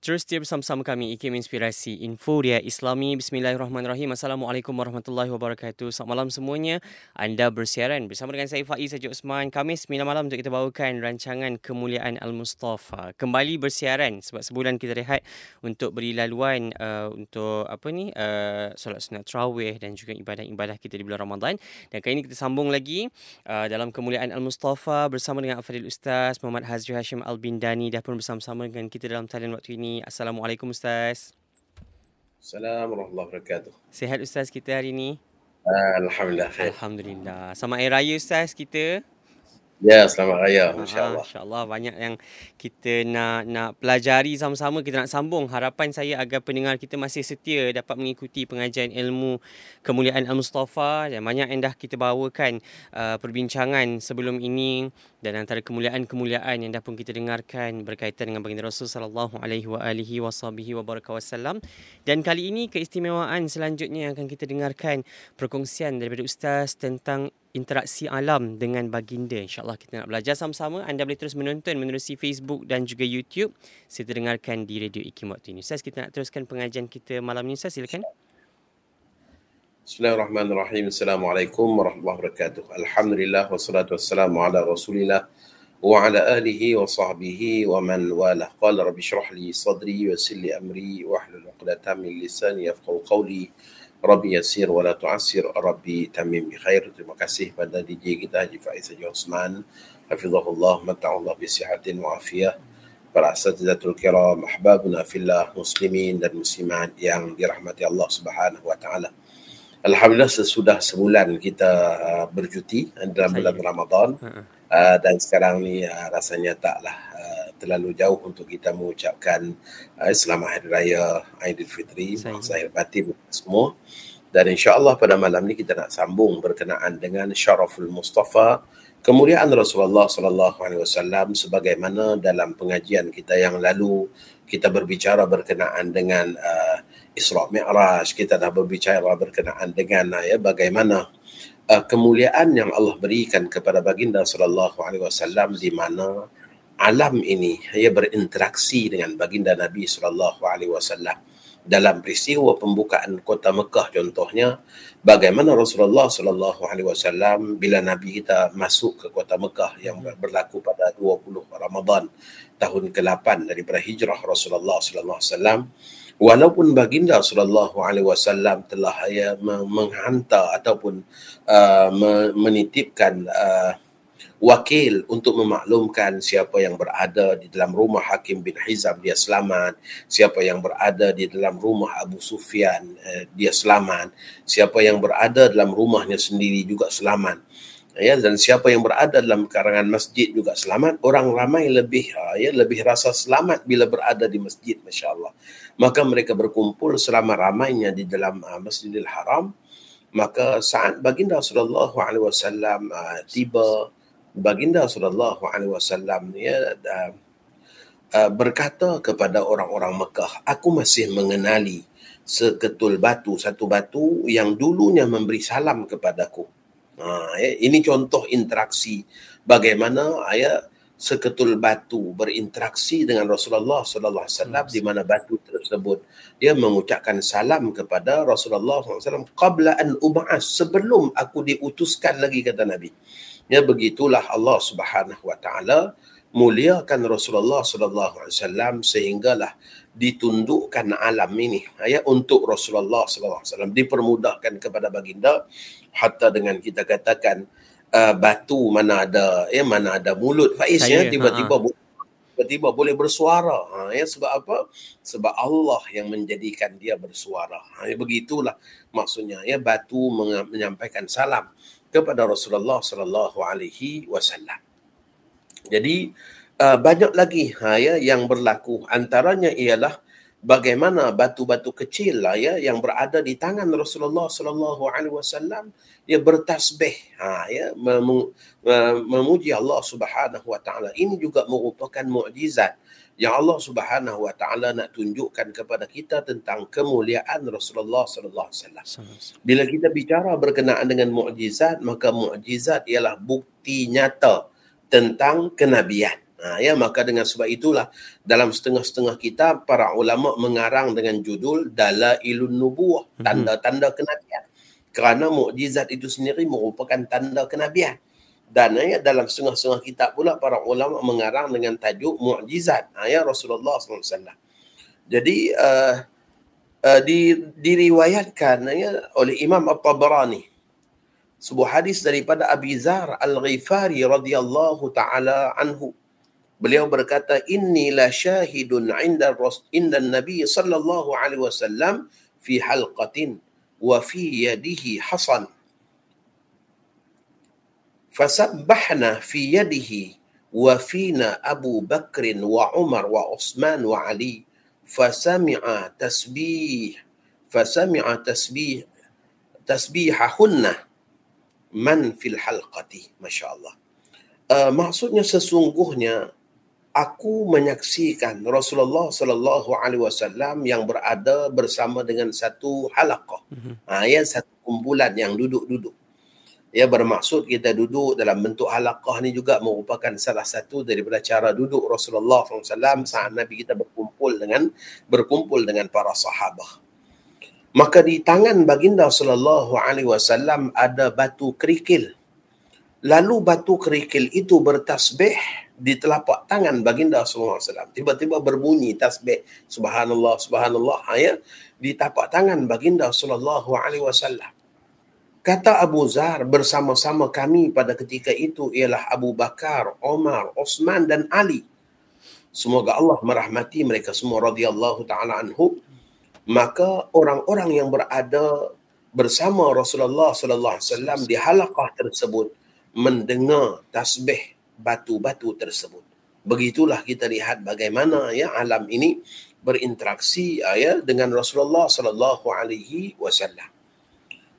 Terus dia bersama-sama kami IKIM Inspirasi Info Dia Islami. Bismillahirrahmanirrahim. Assalamualaikum warahmatullahi wabarakatuh. Selamat malam semuanya. Anda bersiaran bersama dengan saya Faiz Haji Osman. Kamis 9 malam untuk kita bawakan rancangan Kemuliaan Al-Mustafa. Kembali bersiaran sebab sebulan kita rehat Untuk beri laluan uh, untuk apa ni uh, Solat sunat terawih dan juga ibadah-ibadah kita di bulan Ramadan. Dan kali ini kita sambung lagi uh, dalam Kemuliaan Al-Mustafa Bersama dengan Afadil Ustaz Muhammad Hazri Hashim Al-Bindani. Dah pun bersama-sama dengan kita dalam talian waktu ini Assalamualaikum Ustaz. Assalamualaikum warahmatullahi wabarakatuh. Sihat Ustaz kita hari ini? Alhamdulillah. Alhamdulillah. Selamat Hari Raya Ustaz kita. Ya, selamat raya insya-Allah. Insya-Allah banyak yang kita nak nak pelajari sama-sama, kita nak sambung. Harapan saya agar pendengar kita masih setia dapat mengikuti pengajian ilmu kemuliaan Al-Mustafa dan banyak yang dah kita bawakan uh, perbincangan sebelum ini dan antara kemuliaan-kemuliaan yang dah pun kita dengarkan berkaitan dengan baginda Rasul sallallahu alaihi wasallam. Dan kali ini keistimewaan selanjutnya yang akan kita dengarkan perkongsian daripada ustaz tentang interaksi alam dengan baginda. InsyaAllah kita nak belajar sama-sama. Anda boleh terus menonton menerusi Facebook dan juga YouTube. Serta dengarkan di Radio Ikim waktu ini. Ustaz, kita nak teruskan pengajian kita malam ini. Ustaz, silakan. Bismillahirrahmanirrahim. Assalamualaikum warahmatullahi wabarakatuh. Alhamdulillah wassalatu wassalamu ala rasulillah wa ala alihi wa sahbihi wa man wala. Qala rabbi syrah li sadri wa silli amri wa ahlul uqdatan min lisani yafqahu qawli. Rabbi Yasir wa la tu'asir Rabbi Tamim bi khair. Terima kasih pada DJ kita Haji Faiz Haji Osman. Hafizahullah Mata'ullah bi sihatin wa afiyah. Para asatizatul kiram Ahbabuna fillah Muslimin dan muslimat Yang dirahmati Allah subhanahu wa ta'ala. Alhamdulillah sesudah sebulan kita uh, bercuti dalam bulan Ramadan. Uh, dan sekarang ni uh, rasanya taklah terlalu jauh untuk kita mengucapkan uh, selamat hari raya Aidilfitri zahir batin semua. Dan insyaallah pada malam ni kita nak sambung berkenaan dengan syaraful mustafa kemuliaan Rasulullah sallallahu alaihi wasallam sebagaimana dalam pengajian kita yang lalu kita berbicara berkenaan dengan uh, Isra Mi'raj kita dah berbicara berkenaan dengan uh, ya bagaimana uh, kemuliaan yang Allah berikan kepada baginda sallallahu alaihi wasallam di mana alam ini ia berinteraksi dengan baginda Nabi sallallahu alaihi wasallam. Dalam peristiwa pembukaan kota Mekah contohnya bagaimana Rasulullah sallallahu alaihi wasallam bila Nabi kita masuk ke kota Mekah yang berlaku pada 20 Ramadan tahun ke-8 daripada hijrah Rasulullah sallallahu alaihi wasallam walaupun baginda sallallahu alaihi wasallam telah ya, menghantar ataupun uh, menitipkan uh, wakil untuk memaklumkan siapa yang berada di dalam rumah Hakim bin Hizam dia selamat, siapa yang berada di dalam rumah Abu Sufyan eh, dia selamat, siapa yang berada dalam rumahnya sendiri juga selamat. Ya dan siapa yang berada dalam karangan masjid juga selamat, orang ramai lebih ha, ya lebih rasa selamat bila berada di masjid masya-Allah. Maka mereka berkumpul selama ramainya di dalam uh, Masjidil Haram. Maka saat baginda sallallahu alaihi wasallam tiba baginda sallallahu alaihi wasallam ya uh, uh, berkata kepada orang-orang Mekah aku masih mengenali seketul batu satu batu yang dulunya memberi salam kepadaku. Ha ya ini contoh interaksi bagaimana ya seketul batu berinteraksi dengan Rasulullah sallallahu alaihi wasallam di mana batu tersebut dia mengucapkan salam kepada Rasulullah sallallahu alaihi wasallam qabla an ub'as sebelum aku diutuskan lagi kata Nabi Ya begitulah Allah Subhanahu wa taala muliakan Rasulullah sallallahu alaihi wasallam sehinggalah ditundukkan alam ini ya untuk Rasulullah sallallahu alaihi wasallam. Dipermudahkan kepada baginda hatta dengan kita katakan uh, batu mana ada ya mana ada mulut. Faiz ya tiba-tiba ha. tiba-tiba boleh bersuara ha, ya sebab apa? Sebab Allah yang menjadikan dia bersuara ha, ya begitulah maksudnya ya batu menyampaikan salam kepada Rasulullah sallallahu alaihi wasallam. Jadi uh, banyak lagi ha ya yang berlaku. Antaranya ialah bagaimana batu-batu kecil lah ya yang berada di tangan Rasulullah sallallahu alaihi wasallam ya bertasbih. Ha ya memuji Allah Subhanahu wa taala. Ini juga merupakan mukjizat yang Allah Subhanahu wa taala nak tunjukkan kepada kita tentang kemuliaan Rasulullah sallallahu alaihi wasallam. Bila kita bicara berkenaan dengan mukjizat, maka mukjizat ialah bukti nyata tentang kenabian. Ha, ya maka dengan sebab itulah dalam setengah-setengah kitab para ulama mengarang dengan judul Dalailun Nubuwah, mhm. tanda-tanda kenabian. Kerana mukjizat itu sendiri merupakan tanda kenabian dan ya, dalam setengah-setengah kitab pula para ulama mengarang dengan tajuk mukjizat ha, ya Rasulullah SAW. Jadi uh, uh, di, diriwayatkan ya, oleh Imam At-Tabarani sebuah hadis daripada Abi Zar Al-Ghifari radhiyallahu taala anhu. Beliau berkata inni la syahidun 'inda inda Nabi sallallahu alaihi wasallam fi halqatin wa fi yadihi hasan fasabbahna fi yadihi wa fina Abu Bakr wa Umar wa Utsman wa Ali fasami'a tasbih fasami'a tasbih tasbihahunna man fil halqati masyaallah uh, maksudnya sesungguhnya aku menyaksikan Rasulullah sallallahu alaihi wasallam yang berada bersama dengan satu halaqah. Mm-hmm. ha, ya satu kumpulan yang duduk-duduk ya bermaksud kita duduk dalam bentuk halaqah ni juga merupakan salah satu daripada cara duduk Rasulullah SAW saat Nabi kita berkumpul dengan berkumpul dengan para sahabat. Maka di tangan baginda sallallahu alaihi wasallam ada batu kerikil. Lalu batu kerikil itu bertasbih di telapak tangan baginda sallallahu alaihi wasallam. Tiba-tiba berbunyi tasbih subhanallah subhanallah ya di tapak tangan baginda sallallahu alaihi wasallam. Kata Abu Zar bersama-sama kami pada ketika itu ialah Abu Bakar, Omar, Osman dan Ali. Semoga Allah merahmati mereka semua radhiyallahu taala anhu. Maka orang-orang yang berada bersama Rasulullah sallallahu alaihi wasallam di halaqah tersebut mendengar tasbih batu-batu tersebut. Begitulah kita lihat bagaimana ya alam ini berinteraksi ya dengan Rasulullah sallallahu alaihi wasallam.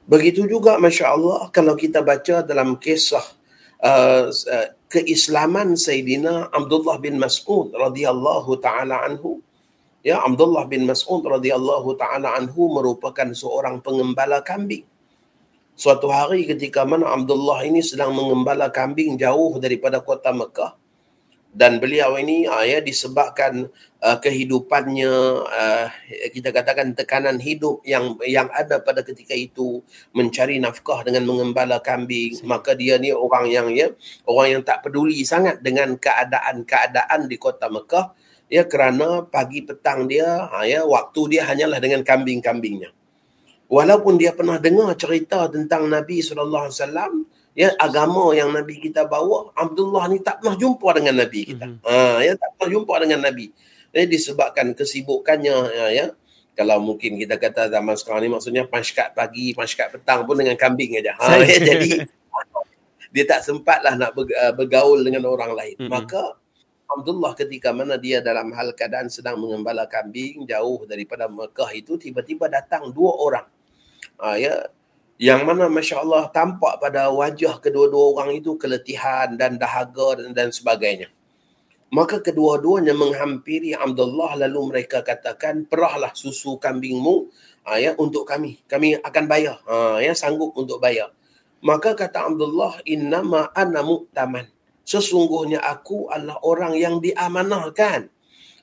Begitu juga Masya Allah kalau kita baca dalam kisah uh, uh, keislaman Sayyidina Abdullah bin Mas'ud radhiyallahu taala anhu. Ya Abdullah bin Mas'ud radhiyallahu taala anhu merupakan seorang pengembala kambing. Suatu hari ketika mana Abdullah ini sedang mengembala kambing jauh daripada kota Mekah dan beliau ini uh, ya disebabkan uh, kehidupannya uh, kita katakan tekanan hidup yang yang ada pada ketika itu mencari nafkah dengan mengembala kambing Sim. maka dia ni orang yang ya orang yang tak peduli sangat dengan keadaan-keadaan di kota Mekah ya kerana pagi petang dia uh, ya waktu dia hanyalah dengan kambing-kambingnya walaupun dia pernah dengar cerita tentang Nabi sallallahu alaihi wasallam ya agama yang nabi kita bawa Abdullah ni tak pernah jumpa dengan nabi kita. Mm-hmm. ha ya tak pernah jumpa dengan nabi. Eh disebabkan kesibukannya ya, ya. Kalau mungkin kita kata zaman sekarang ni maksudnya panshkat pagi panshkat petang pun dengan kambing aja. Ha ya, jadi dia tak sempatlah nak uh, bergaul dengan orang lain. Mm-hmm. maka Abdullah ketika mana dia dalam hal keadaan sedang mengembala kambing jauh daripada Mekah itu tiba-tiba datang dua orang. Ha, ya yang mana Masya Allah tampak pada wajah kedua-dua orang itu keletihan dan dahaga dan, dan sebagainya. Maka kedua-duanya menghampiri Abdullah lalu mereka katakan perahlah susu kambingmu ha, ya, untuk kami. Kami akan bayar. Ha, ya, sanggup untuk bayar. Maka kata Abdullah, innama ana mu'taman. Sesungguhnya aku adalah orang yang diamanahkan.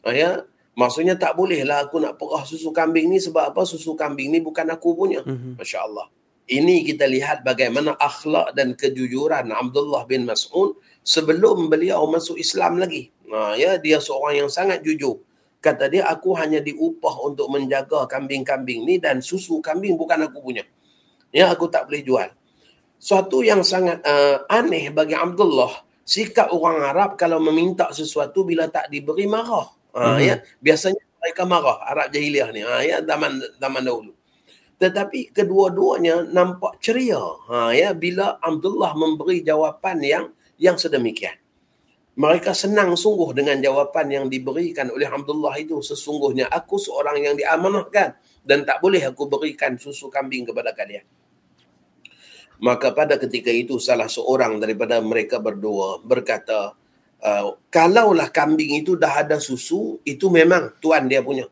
Ha, ya, maksudnya tak bolehlah aku nak perah susu kambing ni sebab apa? Susu kambing ni bukan aku punya. Mm-hmm. Masya Allah ini kita lihat bagaimana akhlak dan kejujuran Abdullah bin Mas'ud sebelum beliau masuk Islam lagi. Ha, ya, dia seorang yang sangat jujur. Kata dia, aku hanya diupah untuk menjaga kambing-kambing ni dan susu kambing bukan aku punya. Ya, aku tak boleh jual. Suatu yang sangat uh, aneh bagi Abdullah, sikap orang Arab kalau meminta sesuatu bila tak diberi marah. Ha, mm-hmm. ya, biasanya mereka marah Arab jahiliah ni. Ha, ya, zaman zaman dahulu tetapi kedua-duanya nampak ceria ha ya bila Abdullah memberi jawapan yang yang sedemikian Mereka senang sungguh dengan jawapan yang diberikan oleh Abdullah itu. Sesungguhnya aku seorang yang diamanahkan dan tak boleh aku berikan susu kambing kepada kalian. Maka pada ketika itu salah seorang daripada mereka berdua berkata, uh, kalaulah kambing itu dah ada susu, itu memang tuan dia punya.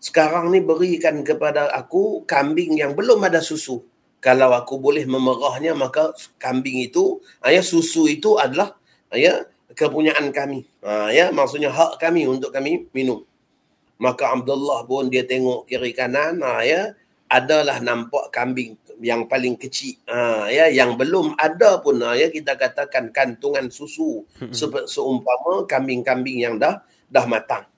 Sekarang ni berikan kepada aku kambing yang belum ada susu. Kalau aku boleh memerahnya, maka kambing itu, ayah susu itu adalah ayah kepunyaan kami. Ha, ya, maksudnya hak kami untuk kami minum. Maka Abdullah pun dia tengok kiri kanan, ha, ya, adalah nampak kambing yang paling kecil ha, ya yang belum ada pun ha, ya kita katakan kantungan susu hmm. seumpama kambing-kambing yang dah dah matang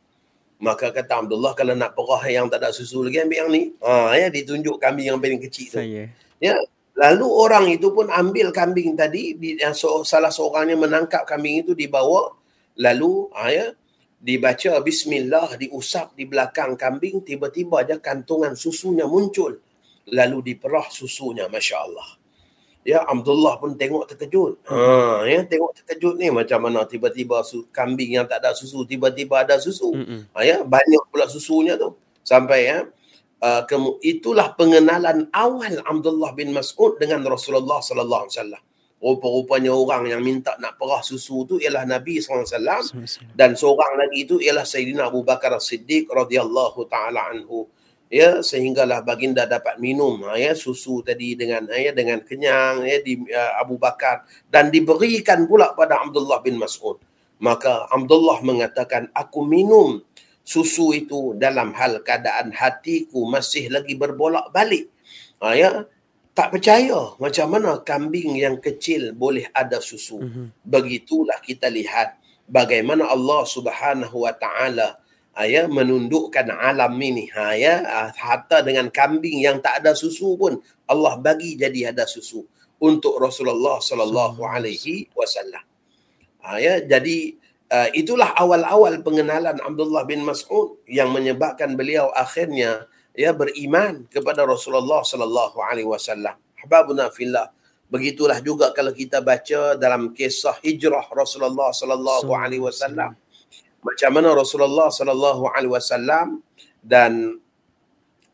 maka kata Abdullah kalau nak perah yang tak ada susu lagi ambil yang ni. Ha, ya ditunjuk kambing yang paling kecil tu. Saya. ya lalu orang itu pun ambil kambing tadi di, yang so, salah seorangnya menangkap kambing itu dibawa lalu ha, ya dibaca bismillah diusap di belakang kambing tiba-tiba aja kantungan susunya muncul. Lalu diperah susunya Masya Allah ya Abdullah pun tengok terkejut. Ha. Ya tengok terkejut ni. Macam mana tiba-tiba su- kambing yang tak ada susu tiba-tiba ada susu. Ha, ya banyak pula susunya tu. Sampai ya uh, itulah pengenalan awal Abdullah bin Mas'ud dengan Rasulullah sallallahu alaihi wasallam. Rupa-rupanya orang yang minta nak perah susu tu ialah Nabi SAW dan seorang lagi itu ialah Sayyidina Abu Bakar As-Siddiq radhiyallahu taala anhu ya sehinggalah baginda dapat minum ha, ya susu tadi dengan ha, ya dengan kenyang ya di uh, Abu Bakar. Dan diberikan pula pada Abdullah bin Mas'ud. Maka Abdullah mengatakan aku minum susu itu dalam hal keadaan hatiku masih lagi berbolak-balik. Ha, ya tak percaya macam mana kambing yang kecil boleh ada susu. Mm-hmm. begitulah kita lihat bagaimana Allah Subhanahu wa taala ha, ya menundukkan alam ini. Ha ya? Hatta dengan kambing yang tak ada susu pun Allah bagi jadi ada susu untuk Rasulullah sallallahu alaihi wasallam. Ha ya? Jadi uh, itulah awal-awal pengenalan Abdullah bin Mas'ud yang menyebabkan beliau akhirnya ya beriman kepada Rasulullah sallallahu alaihi wasallam. Hababuna fillah. Begitulah juga kalau kita baca dalam kisah hijrah Rasulullah sallallahu alaihi wasallam macam mana Rasulullah sallallahu alaihi wasallam dan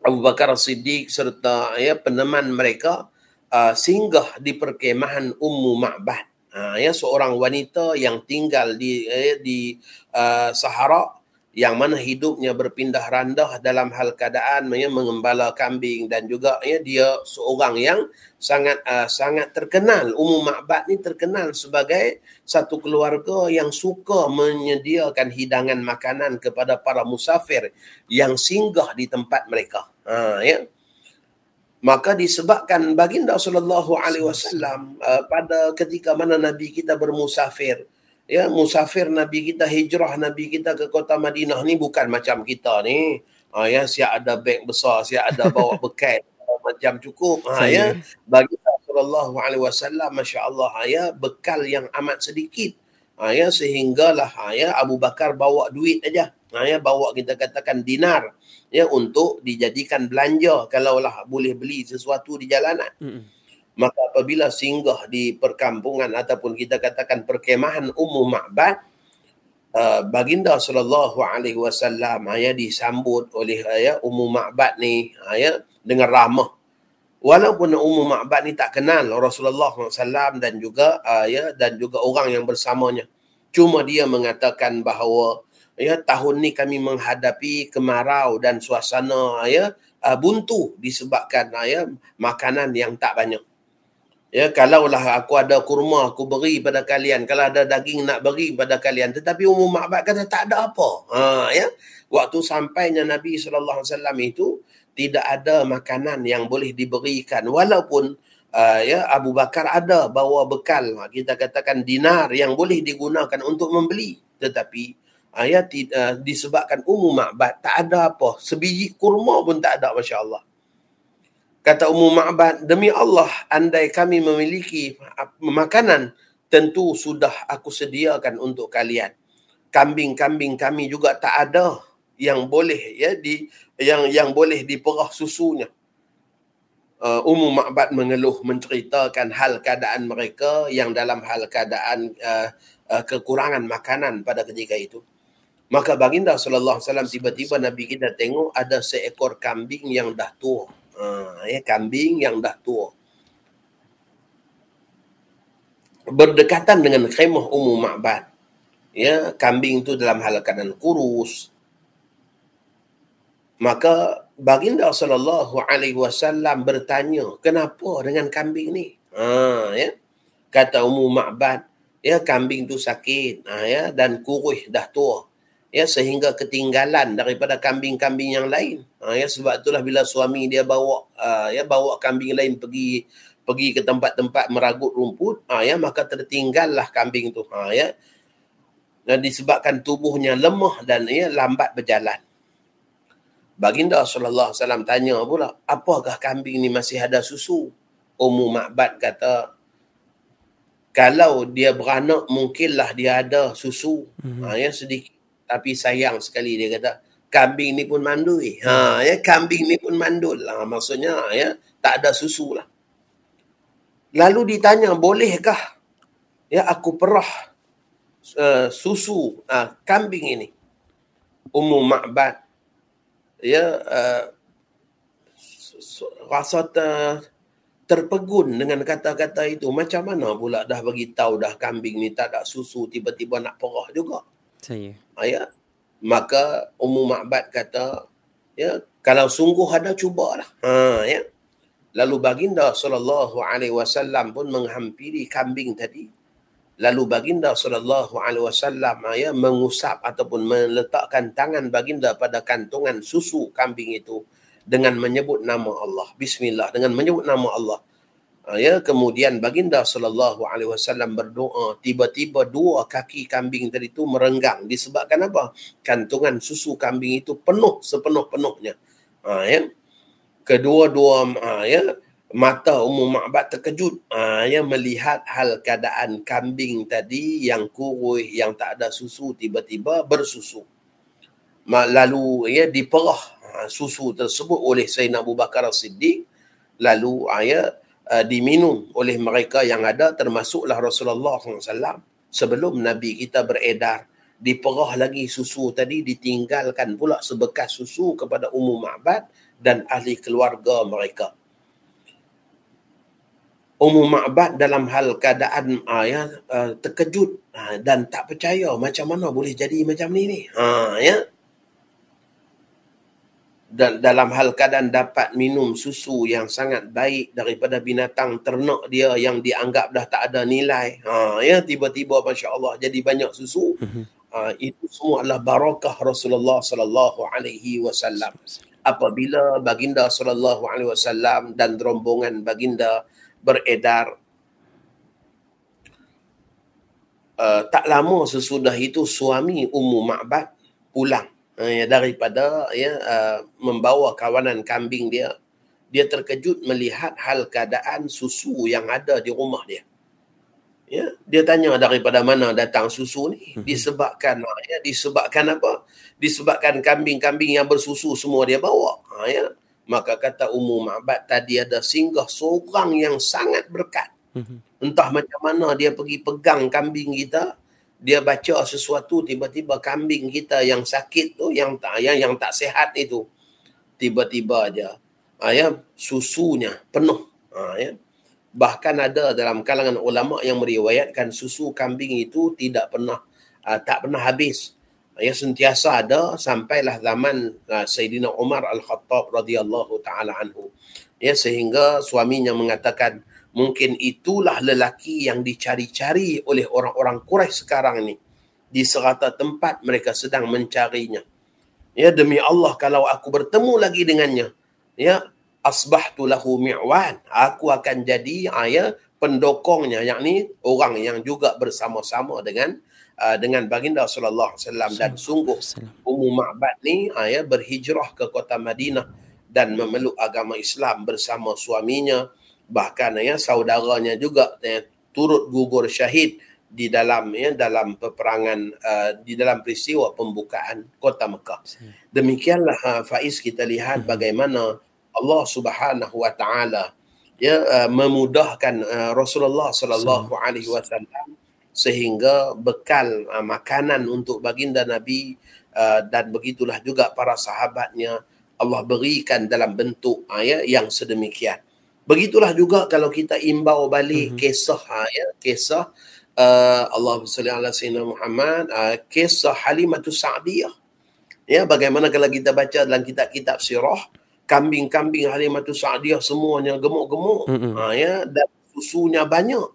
Abu Bakar Siddiq serta ya peneman mereka uh, singgah di perkemahan Ummu Ma'bad. Uh, ya seorang wanita yang tinggal di eh, di uh, Sahara yang mana hidupnya berpindah randah dalam hal keadaan ya, mengembala kambing dan juga ya dia seorang yang sangat uh, sangat terkenal. Ummu Ma'bad ni terkenal sebagai satu keluarga yang suka menyediakan hidangan makanan kepada para musafir yang singgah di tempat mereka. Ha ya. Maka disebabkan baginda sallallahu alaihi wasallam uh, pada ketika mana nabi kita bermusafir ya musafir nabi kita hijrah nabi kita ke kota Madinah ni bukan macam kita ni. Ha, ya siap ada beg besar siap ada bawa bekal macam cukup. Ha, ya bagi Rasulullah alaihi wasallam masya-Allah ha, ya bekal yang amat sedikit. Ha, ya sehinggalah ha, ya Abu Bakar bawa duit aja. Ha, ya bawa kita katakan dinar ya untuk dijadikan belanja. Kalaulah boleh beli sesuatu di jalanan. Mm-hmm maka apabila singgah di perkampungan ataupun kita katakan perkemahan Ummu Ma'bad uh, baginda sallallahu alaihi wasallam ya disambut oleh ya Ummu Ma'bad ni ya dengan ramah. Walaupun Ummu Ma'bad ni tak kenal Rasulullah SAW dan juga uh, ya dan juga orang yang bersamanya. Cuma dia mengatakan bahawa ya tahun ni kami menghadapi kemarau dan suasana ya uh, buntu disebabkan ya makanan yang tak banyak Ya, kalaulah aku ada kurma, aku beri pada kalian. Kalau ada daging nak beri pada kalian. Tetapi umum makbat kata tak ada apa. Ha, ya. Waktu sampainya Nabi SAW itu, tidak ada makanan yang boleh diberikan. Walaupun uh, ya Abu Bakar ada bawa bekal. Ha, kita katakan dinar yang boleh digunakan untuk membeli. Tetapi uh, ya, uh, disebabkan umum makbat tak ada apa. Sebiji kurma pun tak ada, Masya Allah. Kata Ummu Ma'bad, demi Allah, andai kami memiliki makanan, tentu sudah aku sediakan untuk kalian. Kambing-kambing kami juga tak ada yang boleh ya di yang yang boleh diperah susunya. uh, Ummu Ma'bad mengeluh menceritakan hal keadaan mereka yang dalam hal keadaan uh, uh, kekurangan makanan pada ketika itu. Maka baginda sallallahu alaihi wasallam tiba-tiba Nabi kita tengok ada seekor kambing yang dah tua. Uh, ya kambing yang dah tua. Berdekatan dengan khemah Ummu Ma'bad. Ya, kambing tu dalam hal keadaan kurus. Maka baginda sallallahu alaihi wasallam bertanya, "Kenapa dengan kambing ni?" Ha, ya. Kata Ummu Ma'bad, ya kambing tu sakit, ha, ya dan kurus dah tua ya sehingga ketinggalan daripada kambing-kambing yang lain. Ha, ya sebab itulah bila suami dia bawa uh, ya bawa kambing lain pergi pergi ke tempat-tempat meragut rumput, ha, ya maka tertinggallah kambing tu. Ha, ya dan disebabkan tubuhnya lemah dan ya lambat berjalan. Baginda sallallahu alaihi wasallam tanya pula, apakah kambing ni masih ada susu? Ummu Ma'bad kata, kalau dia beranak mungkinlah dia ada susu. Mm-hmm. Ha, ya sedikit tapi sayang sekali dia kata kambing ni pun mandul ha ya kambing ni pun mandul. Lah maksudnya ya tak ada susu lah. Lalu ditanya bolehkah ya aku perah uh, susu uh, kambing ini? Umum ma'bad ya uh, rasa ter, terpegun dengan kata-kata itu. Macam mana pula dah bagi tahu dah kambing ni tak ada susu tiba-tiba nak perah juga saya. Ya. Maka Ummu Ma'bad kata, ya, kalau sungguh ada cubalah. Ha, ya. Lalu baginda sallallahu alaihi wasallam pun menghampiri kambing tadi. Lalu baginda sallallahu alaihi wasallam ya mengusap ataupun meletakkan tangan baginda pada kantungan susu kambing itu dengan menyebut nama Allah. Bismillah dengan menyebut nama Allah. Ya kemudian baginda sallallahu alaihi wasallam berdoa tiba-tiba dua kaki kambing tadi itu merenggang. Disebabkan apa? Kantungan susu kambing itu penuh sepenuh-penuhnya. Ha, ya. Kedua-dua ha, ya mata umum makbat terkejut. Ha, ya melihat hal keadaan kambing tadi yang kurus yang tak ada susu tiba-tiba bersusu. Lalu ya diperah ha, susu tersebut oleh Sayyidina Abu Bakar As-Siddiq. Lalu ha, ya uh, diminum oleh mereka yang ada termasuklah Rasulullah SAW sebelum Nabi kita beredar diperah lagi susu tadi ditinggalkan pula sebekas susu kepada umum ma'bad dan ahli keluarga mereka. Umum ma'bad dalam hal keadaan uh, ya, uh, terkejut uh, dan tak percaya macam mana boleh jadi macam ni ni. Ha, ya dalam hal keadaan dapat minum susu yang sangat baik daripada binatang ternak dia yang dianggap dah tak ada nilai. Ha ya tiba-tiba masya-Allah jadi banyak susu. Mhm. ha, itu semua adalah barakah Rasulullah sallallahu alaihi wasallam. Apabila baginda sallallahu alaihi wasallam dan rombongan baginda beredar uh, tak lama sesudah itu suami Ummu Ma'bad pulang ya, daripada ya uh, membawa kawanan kambing dia dia terkejut melihat hal keadaan susu yang ada di rumah dia. Ya dia tanya daripada mana datang susu ni? Mhm. disebabkan ya disebabkan apa? Disebabkan kambing-kambing yang bersusu semua dia bawa ha, ya. Maka kata umum ma'bad tadi ada singgah seorang yang sangat berkat. Mhm. entah macam mana dia pergi pegang kambing kita dia baca sesuatu tiba-tiba kambing kita yang sakit tu yang tak yang yang tak sehat itu tiba-tiba aja ha, ya susunya penuh ha, ya. Bahkan ada dalam kalangan ulama yang meriwayatkan susu kambing itu tidak pernah uh, tak pernah habis ha, ya sentiasa ada sampailah zaman uh, Sayyidina Umar Al-Khattab radhiyallahu taala anhu ya sehingga suaminya mengatakan mungkin itulah lelaki yang dicari-cari oleh orang-orang Quraisy sekarang ini di serata tempat mereka sedang mencarinya. Ya demi Allah kalau aku bertemu lagi dengannya ya asbahtu lahu mi'wan aku akan jadi ah, ya pendokongnya. Yakni orang yang juga bersama-sama dengan uh, dengan baginda sallallahu alaihi wasallam. Dan sungguh Ummu Ma'bad ni uh, ya berhijrah ke kota Madinah dan memeluk agama Islam bersama suaminya bahkan ya saudaranya juga ya, turut gugur syahid di dalam ya dalam peperangan uh, di dalam peristiwa pembukaan kota Mekah. Demikianlah uh, Faiz kita lihat hmm. bagaimana Allah Subhanahu wa taala ya uh, memudahkan uh, Rasulullah sallallahu alaihi wasallam sehingga bekal uh, makanan untuk baginda Nabi uh, dan begitulah juga para sahabatnya Allah berikan dalam bentuk uh, ya, yang sedemikian. Begitulah juga kalau kita imbau balik mm-hmm. kisah uh, ya, kisah uh, Allah sallallahu alaihi wasallam Muhammad uh, kisah Halimatus Sa'diyah. Ya bagaimana kalau kita baca dalam kitab-kitab sirah kambing-kambing Halimatus Sa'diyah semuanya gemuk-gemuk mm-hmm. uh, ya dan susunya banyak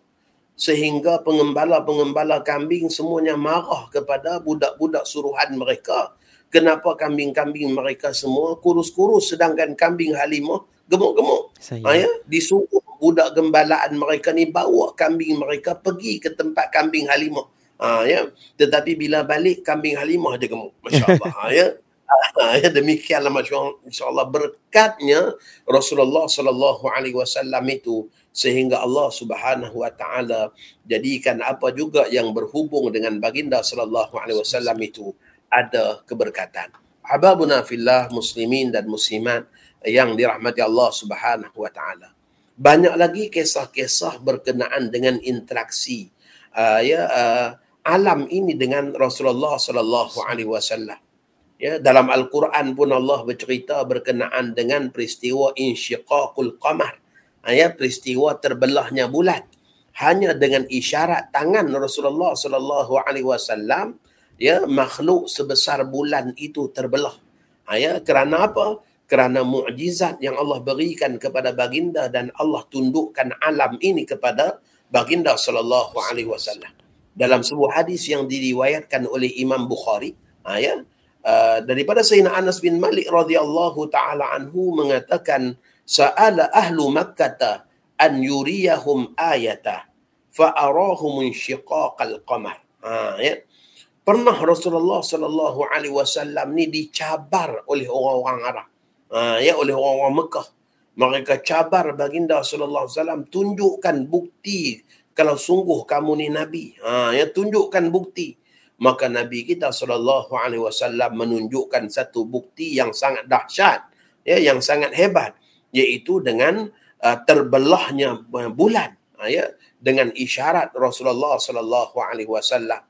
sehingga pengembala-pengembala kambing semuanya marah kepada budak-budak suruhan mereka kenapa kambing-kambing mereka semua kurus-kurus sedangkan kambing Halimah gemuk-gemuk ha, ya? disuruh budak gembalaan mereka ni bawa kambing mereka pergi ke tempat kambing Halimah ha, ya? tetapi bila balik kambing Halimah dia gemuk Masya Allah ha, ya? Ha, ya demikianlah masya-Allah berkatnya Rasulullah sallallahu alaihi wasallam itu sehingga Allah Subhanahu wa taala jadikan apa juga yang berhubung dengan baginda sallallahu alaihi wasallam itu ada keberkatan. Hababuna fillah muslimin dan muslimat yang dirahmati Allah Subhanahu wa taala. Banyak lagi kisah-kisah berkenaan dengan interaksi uh, ya uh, alam ini dengan Rasulullah sallallahu alaihi wasallam. Ya, dalam Al-Quran pun Allah bercerita berkenaan dengan peristiwa insyiqaqul qamar ya peristiwa terbelahnya bulan hanya dengan isyarat tangan Rasulullah sallallahu alaihi wasallam ya makhluk sebesar bulan itu terbelah. Ha, ya kerana apa? Kerana mukjizat yang Allah berikan kepada baginda dan Allah tundukkan alam ini kepada baginda sallallahu alaihi wasallam. Dalam sebuah hadis yang diriwayatkan oleh Imam Bukhari ha, ya uh, daripada Sayyidina Anas bin Malik radhiyallahu taala anhu mengatakan sa'ala ahlu makkah an yuriyahum ayata fa arahum insyiqaqal qamar. Ha ya pernah Rasulullah sallallahu alaihi wasallam ni dicabar oleh orang-orang Arab. Ha ya oleh orang-orang Mekah. Mereka cabar baginda sallallahu alaihi wasallam tunjukkan bukti kalau sungguh kamu ni nabi. Ha ya tunjukkan bukti. Maka nabi kita sallallahu alaihi wasallam menunjukkan satu bukti yang sangat dahsyat ya yang sangat hebat iaitu dengan uh, terbelahnya bulan uh, ya dengan isyarat Rasulullah sallallahu alaihi wasallam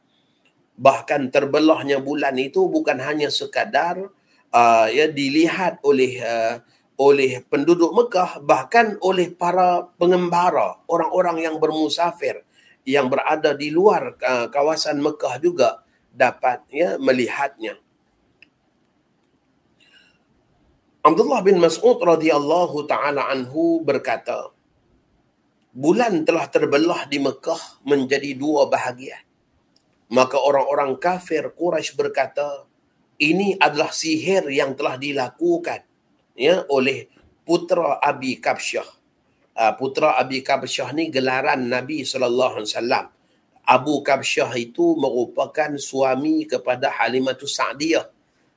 bahkan terbelahnya bulan itu bukan hanya sekadar uh, ya dilihat oleh uh, oleh penduduk Mekah bahkan oleh para pengembara orang-orang yang bermusafir yang berada di luar uh, kawasan Mekah juga dapat ya melihatnya Abdullah bin Mas'ud radhiyallahu taala anhu berkata, bulan telah terbelah di Mekah menjadi dua bahagian. Maka orang-orang kafir Quraisy berkata, ini adalah sihir yang telah dilakukan ya oleh putra Abi Kabsyah. Uh, putra Abi Kabsyah ni gelaran Nabi sallallahu alaihi wasallam. Abu Kabsyah itu merupakan suami kepada Halimatus Sa'diyah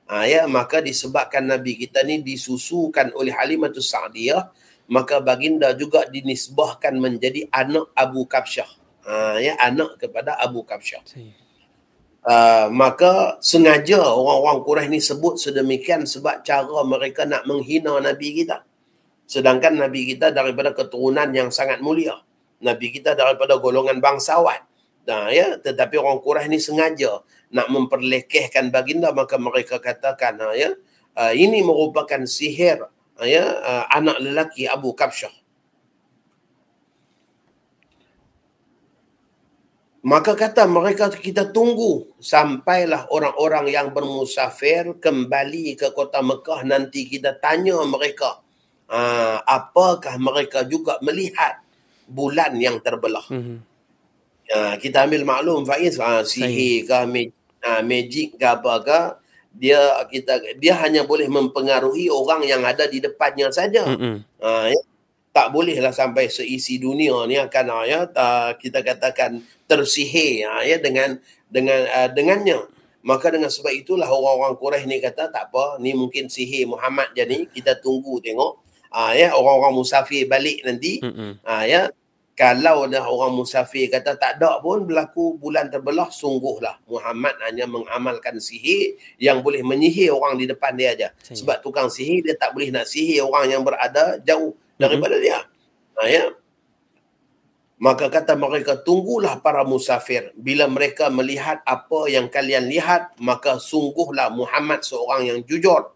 Ha, ya, maka disebabkan Nabi kita ni disusukan oleh Halimatus Sa'diyah, maka baginda juga dinisbahkan menjadi anak Abu Kabsyah. Ha, ya, anak kepada Abu Kabsyah. Uh, maka sengaja orang-orang Quraisy ni sebut sedemikian sebab cara mereka nak menghina Nabi kita. Sedangkan Nabi kita daripada keturunan yang sangat mulia. Nabi kita daripada golongan bangsawan. Nah, ya, tetapi orang Quraisy ni sengaja nak memperlekehkan baginda maka mereka katakan ha, ya uh, ini merupakan sihir ya uh, anak lelaki Abu Kabsyah maka kata mereka kita tunggu sampailah orang-orang yang bermusafir kembali ke kota Mekah nanti kita tanya mereka uh, apakah mereka juga melihat bulan yang terbelah mm-hmm. Uh, kita ambil maklum Faiz uh, sihir ke uh, magic ke apa ke dia kita dia hanya boleh mempengaruhi orang yang ada di depannya saja. Mm-hmm. Uh, ya. Tak bolehlah sampai seisi dunia ni akan uh, ya tak, kita katakan tersihir uh, ya dengan dengan uh, dengannya. Maka dengan sebab itulah orang-orang Quraisy ni kata tak apa ni mungkin sihir Muhammad jadi kita tunggu tengok. Uh, ya orang-orang musafir balik nanti. Mm-hmm. Uh, ya kalau dah orang musafir kata tak ada pun berlaku bulan terbelah sungguhlah Muhammad hanya mengamalkan sihir yang boleh menyihir orang di depan dia aja sebab tukang sihir dia tak boleh nak sihir orang yang berada jauh daripada mm-hmm. dia. Ha, ya. Maka kata mereka tunggulah para musafir. Bila mereka melihat apa yang kalian lihat maka sungguhlah Muhammad seorang yang jujur.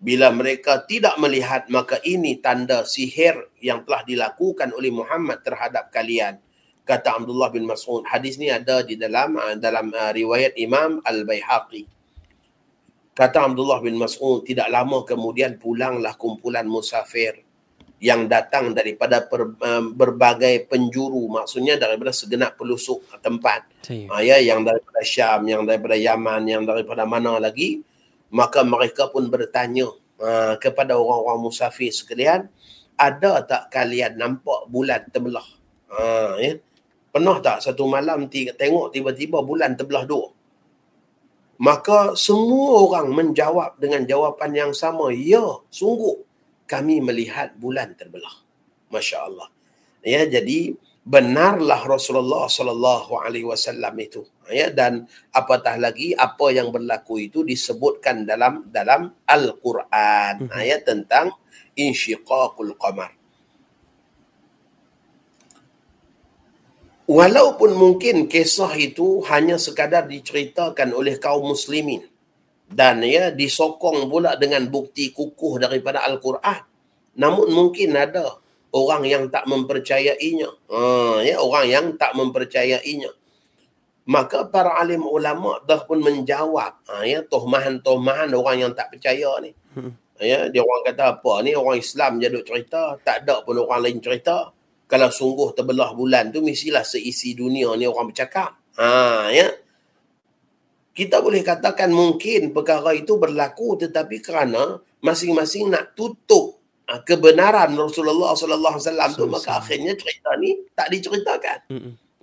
Bila mereka tidak melihat maka ini tanda sihir yang telah dilakukan oleh Muhammad terhadap kalian. Kata Abdullah bin Mas'ud. Hadis ni ada di dalam uh, dalam uh, riwayat Imam Al-Baihaqi. Kata Abdullah bin Mas'ud tidak lama kemudian pulanglah kumpulan musafir yang datang daripada per, uh, berbagai penjuru. Maksudnya daripada segenap pelusuk tempat. Uh, ya yang daripada Syam yang daripada Yaman yang daripada mana lagi. Maka mereka pun bertanya uh, kepada orang-orang musafir sekalian ada tak kalian nampak bulan terbelah? Uh, ya. Pernah tak satu malam tengok tiba-tiba bulan terbelah dua? Maka semua orang menjawab dengan jawapan yang sama. Ya sungguh kami melihat bulan terbelah. masya-Allah. Ya jadi benarlah Rasulullah sallallahu alaihi wasallam itu. Ya dan apatah lagi apa yang berlaku itu disebutkan dalam dalam al-Quran. Hmm. ayat tentang insyiqaqul qamar. Walaupun mungkin kisah itu hanya sekadar diceritakan oleh kaum muslimin dan ya disokong pula dengan bukti kukuh daripada al-Quran namun mungkin ada orang yang tak mempercayainya. Ha, ya, orang yang tak mempercayainya. Maka para alim ulama dah pun menjawab ha, ya, tohmahan-tohmahan orang yang tak percaya ni. Hmm. Ya, dia orang kata apa ni orang Islam je duk cerita, tak ada pun orang lain cerita. Kalau sungguh terbelah bulan tu mestilah seisi dunia ni orang bercakap. Ha, ya. Kita boleh katakan mungkin perkara itu berlaku tetapi kerana masing-masing nak tutup Ah, kebenaran Rasulullah sallallahu alaihi wasallam tu maka akhirnya cerita ni tak diceritakan.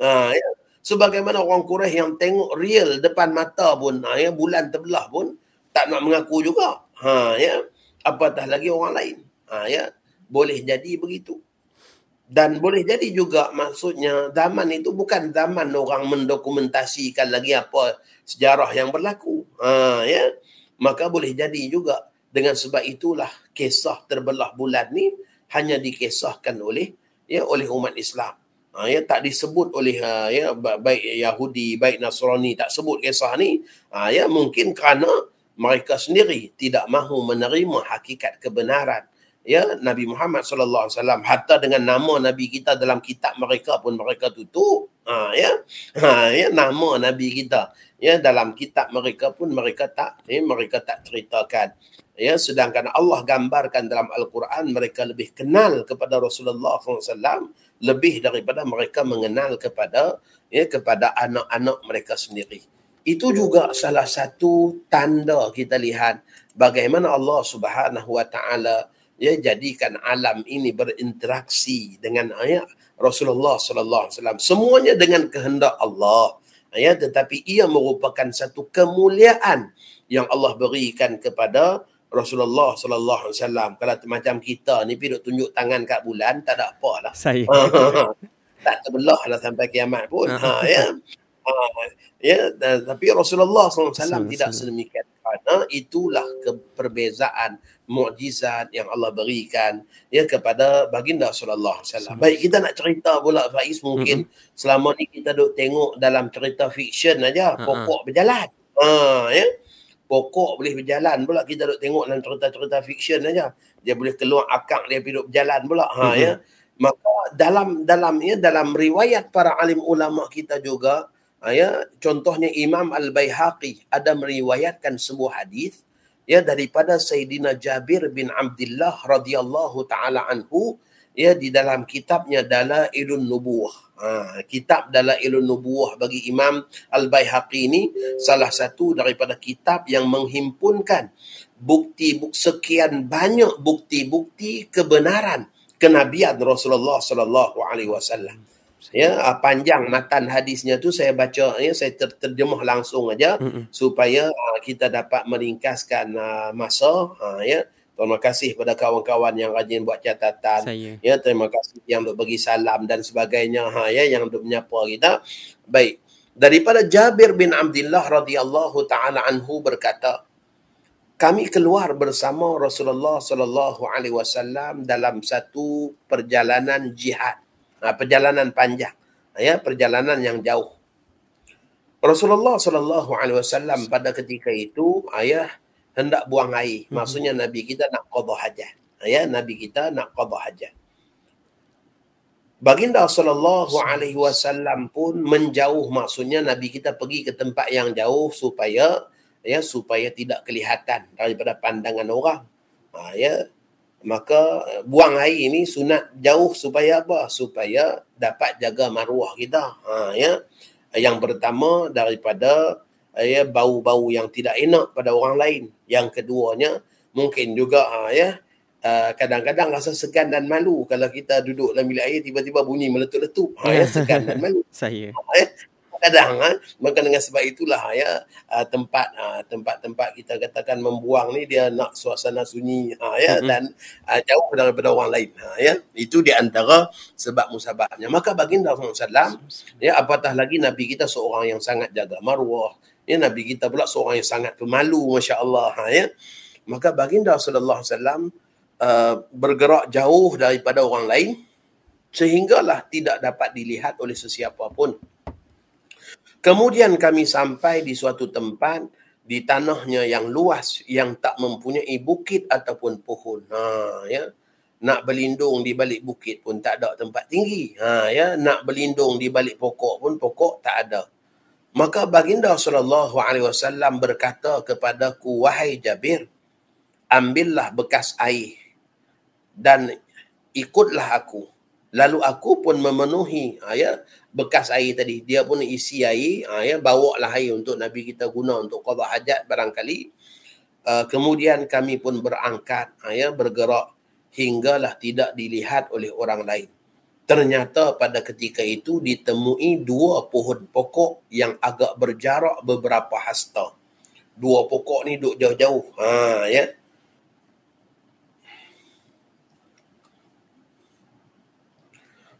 Ha ya. Sebagaimana orang Quraisy yang tengok real depan mata pun ha, ya bulan terbelah pun tak nak mengaku juga. Ha ya. Apatah lagi orang lain. Ha ya. Boleh jadi begitu. Dan boleh jadi juga maksudnya zaman itu bukan zaman orang mendokumentasikan lagi apa sejarah yang berlaku. Ha ya. Maka boleh jadi juga dengan sebab itulah kisah terbelah bulan ni hanya dikisahkan oleh ya oleh umat Islam. Ha, ya tak disebut oleh ha, ya baik Yahudi baik Nasrani tak sebut kisah ni. Ha, ya mungkin kerana mereka sendiri tidak mahu menerima hakikat kebenaran ya Nabi Muhammad sallallahu alaihi wasallam. Hatta dengan nama nabi kita dalam kitab mereka pun mereka tutup. Ha ya. Ha ya nama nabi kita. Ya dalam kitab mereka pun mereka tak ya, mereka tak ceritakan. Ya sedangkan Allah gambarkan dalam al-Quran mereka lebih kenal kepada Rasulullah SAW lebih daripada mereka mengenal kepada ya kepada anak-anak mereka sendiri. Itu juga salah satu tanda kita lihat bagaimana Allah Subhanahu wa taala ya jadikan alam ini berinteraksi dengan ayat Rasulullah sallallahu alaihi wasallam semuanya dengan kehendak Allah ya tetapi ia merupakan satu kemuliaan yang Allah berikan kepada Rasulullah sallallahu alaihi wasallam kalau macam kita ni pergi tunjuk tangan kat bulan tak ada apalah. Saya. tak terbelah lah sampai kiamat pun. ha ya. Ha, ya tapi Rasulullah SAW tidak sedemikian kerana itulah keperbezaan mukjizat yang Allah berikan ya kepada baginda sallallahu alaihi wasallam. Baik kita nak cerita pula Faiz mungkin mm-hmm. selama ni kita duk tengok dalam cerita fiksyen aja pokok berjalan. Ha ya pokok boleh berjalan pula kita duk tengok dalam cerita-cerita fiksyen aja dia boleh keluar akak dia pergi berjalan pula ha mm-hmm. ya maka dalam dalam ya dalam riwayat para alim ulama kita juga ha, ya contohnya Imam Al-Baihaqi ada meriwayatkan sebuah hadis ya daripada Sayyidina Jabir bin Abdullah radhiyallahu taala anhu ya di dalam kitabnya Dalailun Nubuwah. Ha, kitab Dalailun Nubuwah bagi Imam Al-Baihaqi ini salah satu daripada kitab yang menghimpunkan bukti buk sekian banyak bukti-bukti kebenaran kenabian Rasulullah sallallahu alaihi wasallam. Ya, ah, panjang matan hadisnya tu saya baca ya saya ter- terjemah langsung aja mm-hmm. supaya uh, kita dapat meringkaskan uh, masa uh, ya Terima kasih pada kawan-kawan yang rajin buat catatan. Saya. Ya, terima kasih yang duk bagi salam dan sebagainya ha ya yang duk menyapa kita. Baik. Daripada Jabir bin Abdullah radhiyallahu taala anhu berkata, kami keluar bersama Rasulullah sallallahu alaihi wasallam dalam satu perjalanan jihad. Ha, perjalanan panjang. Ya, perjalanan yang jauh. Rasulullah sallallahu alaihi wasallam pada ketika itu ayah hendak buang air. Hmm. Maksudnya Nabi kita nak qada hajat. Ya, Nabi kita nak qada hajat. Baginda sallallahu alaihi wasallam pun menjauh maksudnya Nabi kita pergi ke tempat yang jauh supaya ya supaya tidak kelihatan daripada pandangan orang. Ha, ya. Maka buang air ini sunat jauh supaya apa? Supaya dapat jaga maruah kita. Ha, ya. Yang pertama daripada ya bau-bau yang tidak enak pada orang lain. Yang keduanya mungkin juga ha, ya uh, kadang-kadang rasa segan dan malu kalau kita duduk dalam bilik air tiba-tiba bunyi meletup-letup. Ha, ya segan dan malu. Saya. Ha, ya kadang ha, maka dengan sebab itulah ya uh, tempat uh, tempat-tempat kita katakan membuang ni dia nak suasana sunyi ha, ya mm-hmm. dan uh, jauh daripada orang lain ha, ya itu di antara sebab musabahnya maka baginda Rasulullah ya apatah lagi nabi kita seorang yang sangat jaga maruah Ya, Nabi kita pula seorang yang sangat pemalu, Masya Allah. Ha, ya. Maka baginda Sallallahu Alaihi Wasallam uh, bergerak jauh daripada orang lain sehinggalah tidak dapat dilihat oleh sesiapa pun. Kemudian kami sampai di suatu tempat di tanahnya yang luas yang tak mempunyai bukit ataupun pohon. Ha, ya. Nak berlindung di balik bukit pun tak ada tempat tinggi. Ha, ya. Nak berlindung di balik pokok pun pokok tak ada. Maka baginda sallallahu alaihi wasallam berkata kepadaku wahai Jabir ambillah bekas air dan ikutlah aku lalu aku pun memenuhi ha, ya bekas air tadi dia pun isi air ha, ya bawa lah air untuk nabi kita guna untuk qada hajat barangkali uh, kemudian kami pun berangkat ha, ya bergerak hinggalah tidak dilihat oleh orang lain ternyata pada ketika itu ditemui dua pohon pokok yang agak berjarak beberapa hasta. Dua pokok ni duduk jauh-jauh. Ha, ya.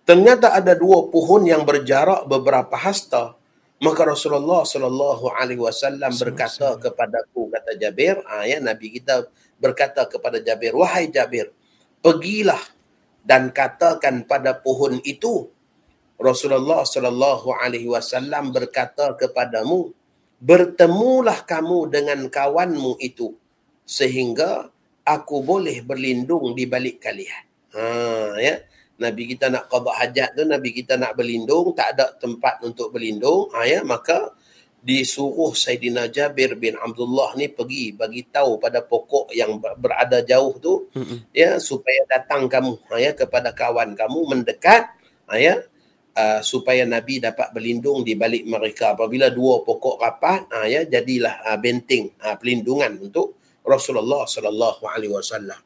Ternyata ada dua pohon yang berjarak beberapa hasta. Maka Rasulullah sallallahu alaihi wasallam berkata kepadaku kata Jabir, ha, ya Nabi kita berkata kepada Jabir, "Wahai Jabir, pergilah dan katakan pada pohon itu. Rasulullah sallallahu alaihi wasallam berkata kepadamu bertemulah kamu dengan kawanmu itu sehingga aku boleh berlindung di balik kalian. Ha ya nabi kita nak qada hajat tu nabi kita nak berlindung tak ada tempat untuk berlindung ha ya maka disuruh Saidina Jabir bin Abdullah ni pergi bagi tahu pada pokok yang berada jauh tu mm-hmm. ya supaya datang kamu ha, ya kepada kawan kamu mendekat ha, ya uh, supaya Nabi dapat berlindung di balik mereka apabila dua pokok rapat ha, ya jadilah uh, benteng uh, pelindungan untuk Rasulullah sallallahu alaihi wasallam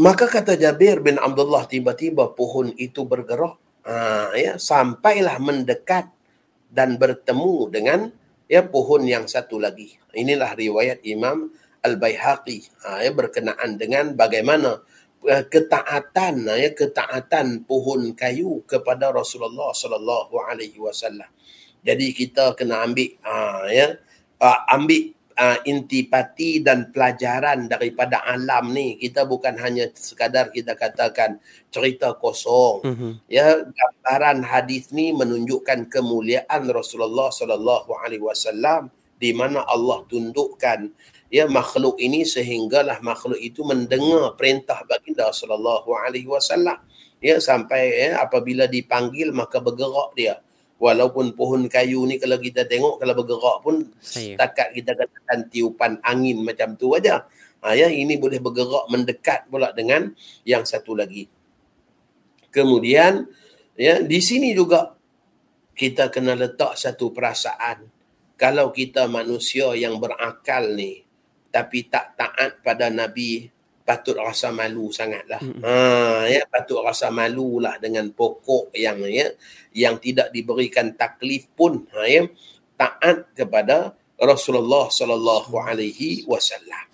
maka kata Jabir bin Abdullah tiba-tiba pohon itu bergerak ha, ya sampailah mendekat dan bertemu dengan ya pohon yang satu lagi. Inilah riwayat Imam Al-Baihaqi ha, ya, berkenaan dengan bagaimana uh, ketaatan ha, ya ketaatan pohon kayu kepada Rasulullah sallallahu alaihi wasallam. Jadi kita kena ambil ha, ya uh, ambil uh, intipati dan pelajaran daripada alam ni. Kita bukan hanya sekadar kita katakan cerita kosong. Mm-hmm. ya gambaran hadis ni menunjukkan kemuliaan Rasulullah sallallahu alaihi wasallam di mana Allah tundukkan ya makhluk ini sehinggalah makhluk itu mendengar perintah baginda sallallahu alaihi wasallam. Ya sampai ya apabila dipanggil maka bergerak dia walaupun pohon kayu ni kalau kita tengok kalau bergerak pun Saya. setakat kita katakan tiupan angin macam tu aja. Ha, ya ini boleh bergerak mendekat pula dengan yang satu lagi. Kemudian ya di sini juga kita kena letak satu perasaan kalau kita manusia yang berakal ni tapi tak taat pada nabi patut rasa malu sangatlah. Mm-hmm. Ha ya patut rasa malulah dengan pokok yang ya yang tidak diberikan taklif pun ha ya taat kepada Rasulullah sallallahu alaihi wasallam.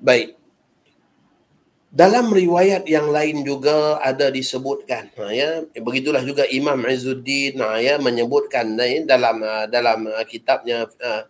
Baik. Dalam riwayat yang lain juga ada disebutkan, ha, ya, begitulah juga Imam Izzuddin ha, ya, menyebutkan ya, dalam dalam uh, kitabnya uh,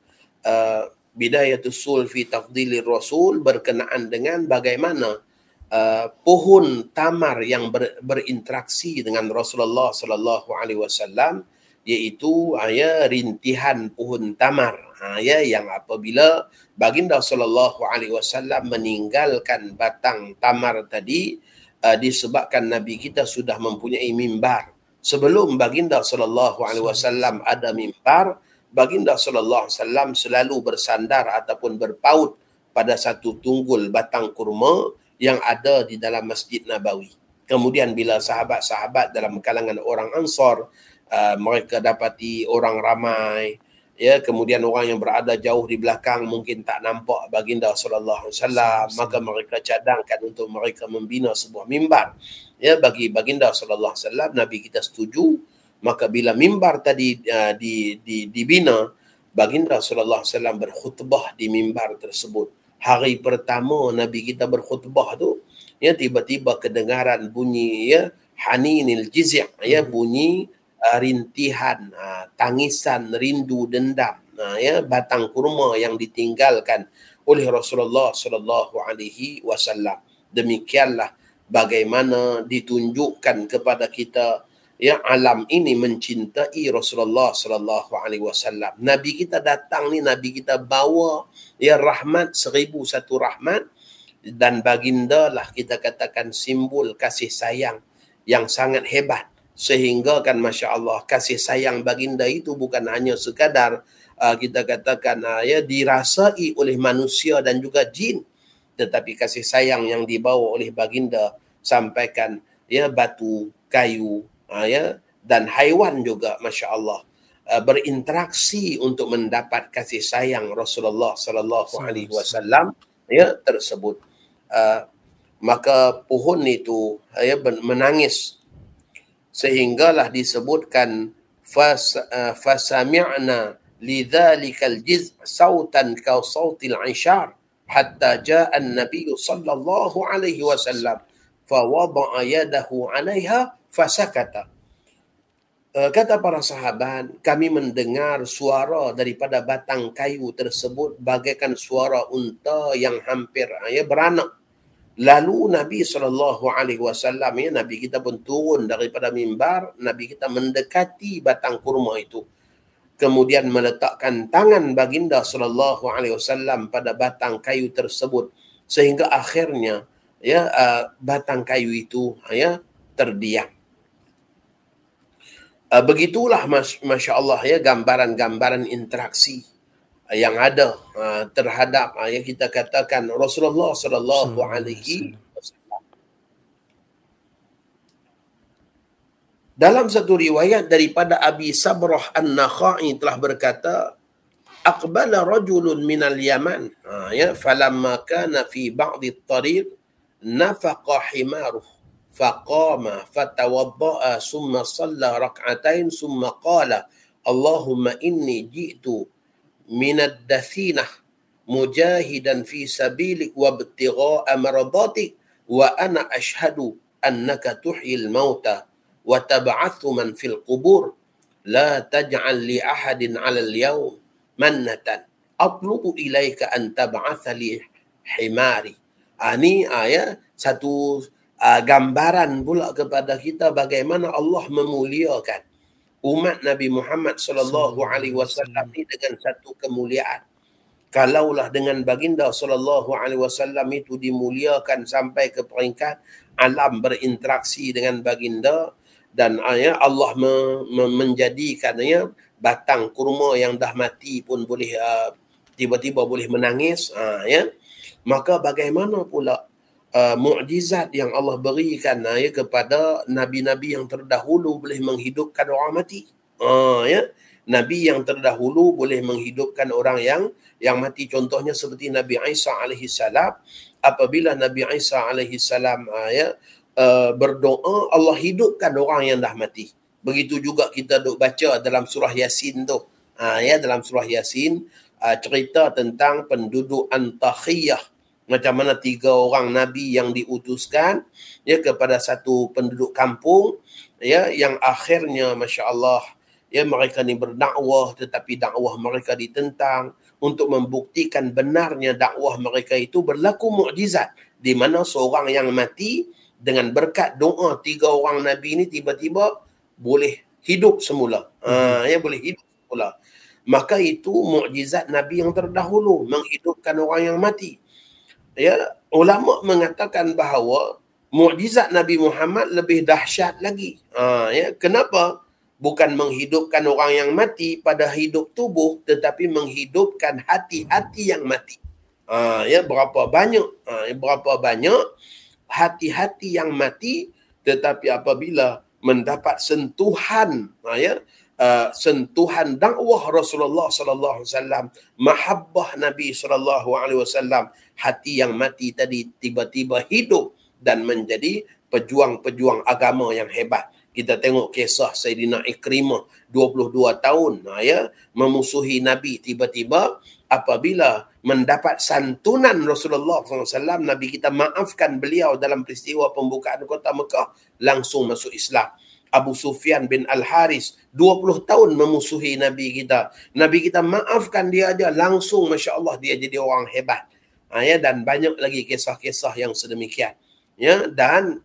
uh, Bidayatul Sul fi Tafdilir Rasul berkenaan dengan bagaimana uh, pohon tamar yang ber, berinteraksi dengan Rasulullah sallallahu alaihi wasallam iaitu uh, ya, rintihan pohon tamar. Uh, ya, yang apabila baginda sallallahu alaihi wasallam meninggalkan batang tamar tadi uh, disebabkan nabi kita sudah mempunyai mimbar. Sebelum baginda sallallahu alaihi wasallam ada mimbar baginda sallallahu alaihi wasallam selalu bersandar ataupun berpaut pada satu tunggul batang kurma yang ada di dalam Masjid Nabawi. Kemudian bila sahabat-sahabat dalam kalangan orang Ansar uh, mereka dapati orang ramai ya kemudian orang yang berada jauh di belakang mungkin tak nampak baginda sallallahu alaihi wasallam maka mereka cadangkan untuk mereka membina sebuah mimbar. Ya bagi baginda sallallahu alaihi wasallam nabi kita setuju maka bila mimbar tadi uh, di, di dibina baginda sallallahu alaihi wasallam berkhutbah di mimbar tersebut hari pertama nabi kita berkhutbah tu ya tiba-tiba kedengaran bunyi ya haninil jizy' ya hmm. bunyi uh, rintihan, uh, tangisan, rindu, dendam, uh, ya batang kurma yang ditinggalkan oleh Rasulullah sallallahu alaihi wasallam. Demikianlah bagaimana ditunjukkan kepada kita ya alam ini mencintai Rasulullah sallallahu alaihi wasallam. Nabi kita datang ni nabi kita bawa ya rahmat seribu satu rahmat. Dan baginda lah kita katakan simbol kasih sayang yang sangat hebat. Sehingga kan masya Allah kasih sayang baginda itu bukan hanya sekadar uh, kita katakan uh, ya dirasai oleh manusia dan juga jin. Tetapi kasih sayang yang dibawa oleh baginda sampaikan ya batu kayu uh, ya. Dan haiwan juga masya Allah uh, berinteraksi untuk mendapat kasih sayang Rasulullah sallallahu alaihi wasallam ya tersebut. Uh, maka pohon itu ya menangis. Sehinggalah disebutkan uh, fasami'na lidzalikal jiz sautan ka sautil ishar hatta jaa an-nabiy sallallahu alaihi wasallam fa wada'a yadahu 'alaiha fasakata uh, kata para sahabat kami mendengar suara daripada batang kayu tersebut bagaikan suara unta yang hampir ya beranak Lalu Nabi SAW, ya, Nabi kita pun turun daripada mimbar, Nabi kita mendekati batang kurma itu. Kemudian meletakkan tangan baginda SAW pada batang kayu tersebut. Sehingga akhirnya ya uh, batang kayu itu ya terdiam. Uh, begitulah Masya Allah ya gambaran-gambaran interaksi yang ada uh, terhadap uh, yang kita katakan Rasulullah sallallahu alaihi Dalam satu riwayat daripada Abi Sabrah An-Nakhai telah berkata aqbala rajulun min al-Yaman ha, ya falamma kana fi ba'd at-tariq nafaqa himaruh faqama fatawadda'a summa shalla rak'atain summa qala Allahumma inni ji'tu من الدثينة مجاهدا في سبيلك وابتغاء مرضاتك وأنا أشهد أنك تحيي الموتى وتبعث من في القبور. لا تجعل لأحد على اليوم منة. أطلب إليك أن تبعث لي حماري. Ini ayat satu uh, gambaran pula kepada kita bagaimana Allah memuliakan umat Nabi Muhammad sallallahu alaihi wasallam ini dengan satu kemuliaan. Kalaulah dengan baginda sallallahu alaihi wasallam itu dimuliakan sampai ke peringkat alam berinteraksi dengan baginda dan ya Allah me, me, menjadikannya batang kurma yang dah mati pun boleh uh, tiba-tiba boleh menangis uh, ya maka bagaimana pula uh, mukjizat yang Allah berikan uh, ya kepada nabi-nabi yang terdahulu boleh menghidupkan orang mati. Uh, ya. Nabi yang terdahulu boleh menghidupkan orang yang yang mati contohnya seperti Nabi Isa alaihi salam apabila Nabi Isa alaihi salam uh, ya uh, berdoa Allah hidupkan orang yang dah mati. Begitu juga kita duk baca dalam surah Yasin tu. Uh, ya dalam surah Yasin uh, cerita tentang penduduk Antakhiyah macam mana tiga orang nabi yang diutuskan ya kepada satu penduduk kampung ya yang akhirnya masya-Allah ya mereka ni berdakwah tetapi dakwah mereka ditentang untuk membuktikan benarnya dakwah mereka itu berlaku mukjizat. Di mana seorang yang mati dengan berkat doa tiga orang nabi ini tiba-tiba boleh hidup semula. Ha, ya boleh hidup semula. Maka itu mukjizat nabi yang terdahulu menghidupkan orang yang mati ya ulama mengatakan bahawa mukjizat Nabi Muhammad lebih dahsyat lagi. Ha, ya kenapa? Bukan menghidupkan orang yang mati pada hidup tubuh tetapi menghidupkan hati-hati yang mati. Ha, ya berapa banyak ha, ya, berapa banyak hati-hati yang mati tetapi apabila mendapat sentuhan ha, ya Uh, sentuhan dakwah Rasulullah sallallahu alaihi wasallam, mahabbah Nabi sallallahu alaihi wasallam, hati yang mati tadi tiba-tiba hidup dan menjadi pejuang-pejuang agama yang hebat. Kita tengok kisah Sayyidina Ikrimah 22 tahun ya memusuhi Nabi tiba-tiba apabila mendapat santunan Rasulullah SAW Nabi kita maafkan beliau dalam peristiwa pembukaan kota Mekah langsung masuk Islam. Abu Sufyan bin Al-Haris 20 tahun memusuhi Nabi kita. Nabi kita maafkan dia aja langsung Masya Allah dia jadi orang hebat. Ha, ya, dan banyak lagi kisah-kisah yang sedemikian. Ya, dan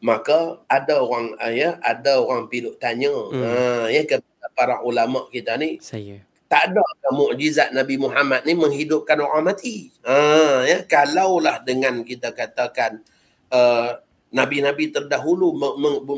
maka ada orang ha, ya, ada orang pilot tanya hmm. ha, ya, kepada para ulama kita ni. Saya. Tak ada mukjizat Nabi Muhammad ni menghidupkan orang mati. Ha, ya, kalaulah dengan kita katakan uh, nabi-nabi terdahulu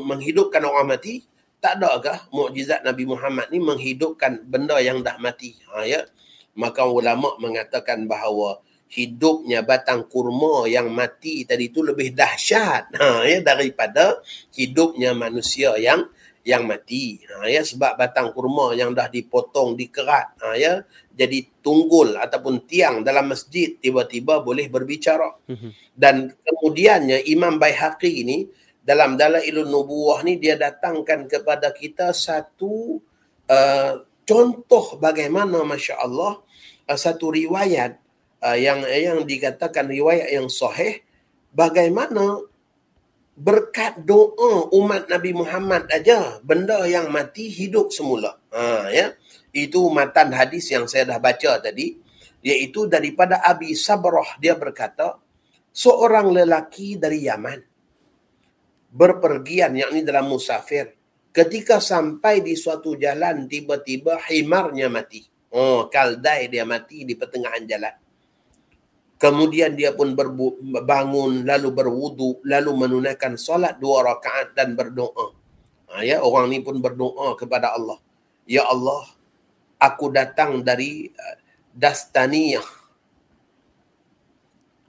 menghidupkan orang mati tak adakah mukjizat Nabi Muhammad ni menghidupkan benda yang dah mati? Ha ya. Maka ulama mengatakan bahawa hidupnya batang kurma yang mati tadi itu lebih dahsyat. Ha ya daripada hidupnya manusia yang yang mati ha ya sebab batang kurma yang dah dipotong dikerat ha ya jadi tunggul ataupun tiang dalam masjid tiba-tiba boleh berbicara. Mhm. Dan kemudiannya Imam Baihaqi ini dalam Dalailun Nubuwah ni dia datangkan kepada kita satu uh, contoh bagaimana masya-Allah uh, satu riwayat uh, yang yang dikatakan riwayat yang sahih bagaimana berkat doa umat Nabi Muhammad aja benda yang mati hidup semula. Ha ya. Itu matan hadis yang saya dah baca tadi iaitu daripada Abi Sabrah dia berkata seorang lelaki dari Yaman berpergian yakni dalam musafir ketika sampai di suatu jalan tiba-tiba himarnya mati. Oh kaldai dia mati di pertengahan jalan kemudian dia pun bangun lalu berwudu lalu menunaikan solat dua rakaat dan berdoa. Ha, ya orang ni pun berdoa kepada Allah. Ya Allah aku datang dari uh, Dastaniyah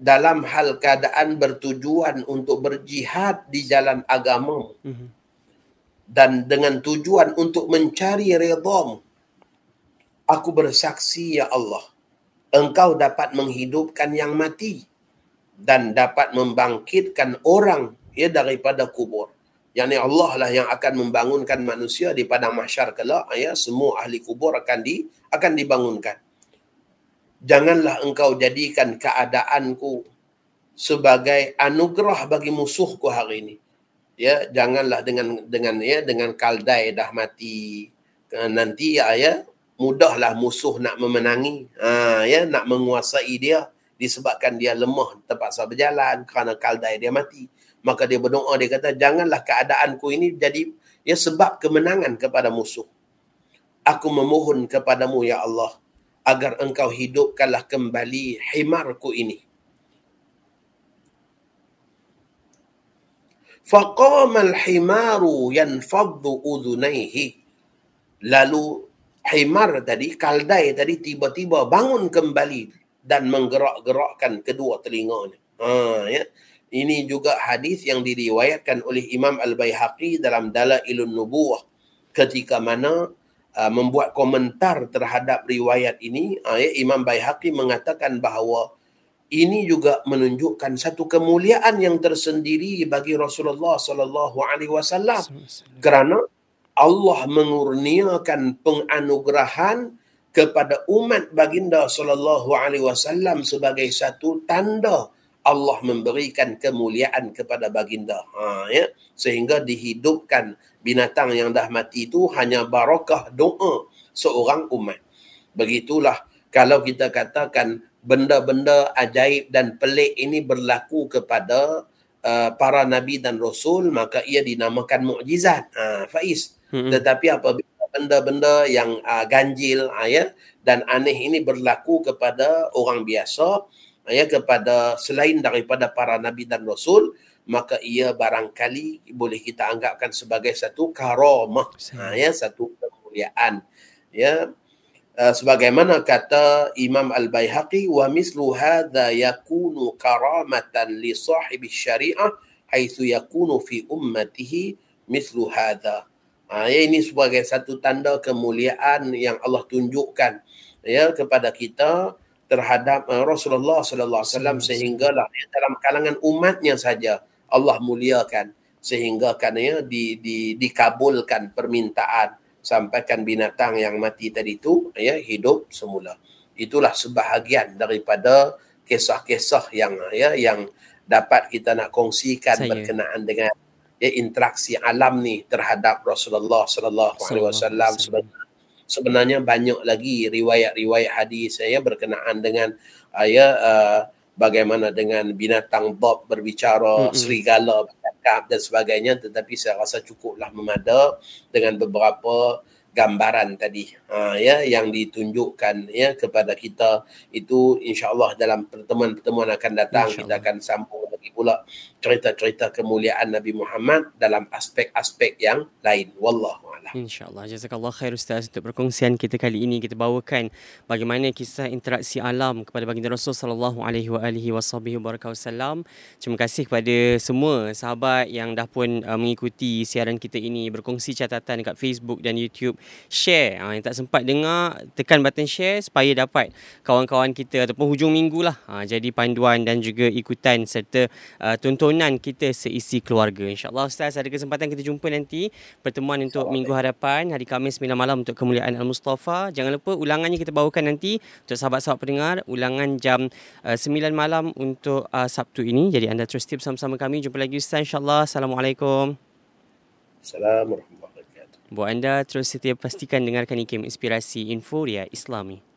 dalam hal keadaan bertujuan untuk berjihad di jalan agama. Mhm. dan dengan tujuan untuk mencari redamu aku bersaksi ya Allah engkau dapat menghidupkan yang mati dan dapat membangkitkan orang ya daripada kubur. Yang Allah lah yang akan membangunkan manusia di padang mahsyar kelak ya semua ahli kubur akan di akan dibangunkan. Janganlah engkau jadikan keadaanku sebagai anugerah bagi musuhku hari ini. Ya janganlah dengan dengan ya dengan kaldai dah mati nanti ya, ya mudahlah musuh nak memenangi. Ha, ya nak menguasai dia disebabkan dia lemah terpaksa berjalan kerana kaldai dia mati. Maka dia berdoa dia kata janganlah keadaanku ini jadi ya sebab kemenangan kepada musuh. Aku memohon kepadamu ya Allah agar engkau hidupkanlah kembali himarku ini. Faqama al-himaru yanfaddu udhunaihi. Lalu himar tadi kaldai tadi tiba-tiba bangun kembali dan menggerak-gerakkan kedua telinganya. Ha ya. Ini juga hadis yang diriwayatkan oleh Imam Al-Baihaqi dalam Dalailun Nubuwah. Ketika mana uh, membuat komentar terhadap riwayat ini uh, ya, Imam Baihaqi mengatakan bahawa ini juga menunjukkan satu kemuliaan yang tersendiri bagi Rasulullah sallallahu alaihi wasallam. Kerana Allah mengurniakan penganugerahan kepada umat baginda sallallahu alaihi wasallam sebagai satu tanda Allah memberikan kemuliaan kepada baginda. Ha, ya? Sehingga dihidupkan binatang yang dah mati itu hanya barakah doa seorang umat. Begitulah kalau kita katakan benda-benda ajaib dan pelik ini berlaku kepada uh, para nabi dan rasul maka ia dinamakan mukjizat. Ha, Faiz. Hmm. Tetapi apabila benda-benda yang uh, ganjil uh, ya dan aneh ini berlaku kepada orang biasa ya kepada selain daripada para nabi dan rasul maka ia barangkali boleh kita anggapkan sebagai satu karamah ha, ya satu kemuliaan ya. Uh, sebagaimana kata Imam Al-Baihaqi wa mislu hadza yakunu karamatan li sahibi syariah haitsu yakunu fi ummatihi mislu hadza Ha, ya, ini sebagai satu tanda kemuliaan yang Allah tunjukkan ya kepada kita terhadap uh, Rasulullah sallallahu alaihi wasallam sehinggalah ya, dalam kalangan umatnya saja Allah muliakan sehingga kan ya di, di dikabulkan permintaan sampaikan binatang yang mati tadi itu ya hidup semula. Itulah sebahagian daripada kisah-kisah yang ya yang dapat kita nak kongsikan Saya. berkenaan dengan ya interaksi alam ni terhadap Rasulullah sallallahu alaihi wasallam. sebenarnya banyak lagi riwayat-riwayat hadis saya berkenaan dengan uh, ya uh, bagaimana dengan binatang bob berbicara mm-hmm. serigala bercakap dan sebagainya. Tetapi saya rasa cukuplah memada dengan beberapa gambaran tadi ha, ya yang ditunjukkan ya kepada kita. Itu insyaallah dalam pertemuan-pertemuan akan datang kita akan sambung lagi pula cerita-cerita kemuliaan Nabi Muhammad dalam aspek-aspek yang lain. Wallahu a'lam. Insyaallah. Jazakallah khair ustaz untuk perkongsian kita kali ini. Kita bawakan bagaimana kisah interaksi alam kepada baginda Rasul sallallahu alaihi wa alihi wasallam. Terima kasih kepada semua sahabat yang dah pun uh, mengikuti siaran kita ini. Berkongsi catatan dekat Facebook dan YouTube. Share. Ha, yang tak sempat dengar tekan button share supaya dapat kawan-kawan kita ataupun hujung minggu lah. Ha, jadi panduan dan juga ikutan serta uh, tontonan kita seisi keluarga insyaallah. Ustaz ada kesempatan kita jumpa nanti. Pertemuan untuk minggu hadapan hari Khamis 9 malam untuk kemuliaan al-Mustafa. Jangan lupa ulangannya kita bawakan nanti untuk sahabat-sahabat pendengar. Ulangan jam uh, 9 malam untuk uh, Sabtu ini. Jadi anda terus tip sama-sama kami. Jumpa lagi ustaz insyaallah. Assalamualaikum. Assalamualaikum Buat anda terus setia pastikan dengarkan IKIM Inspirasi Info Ria Islami.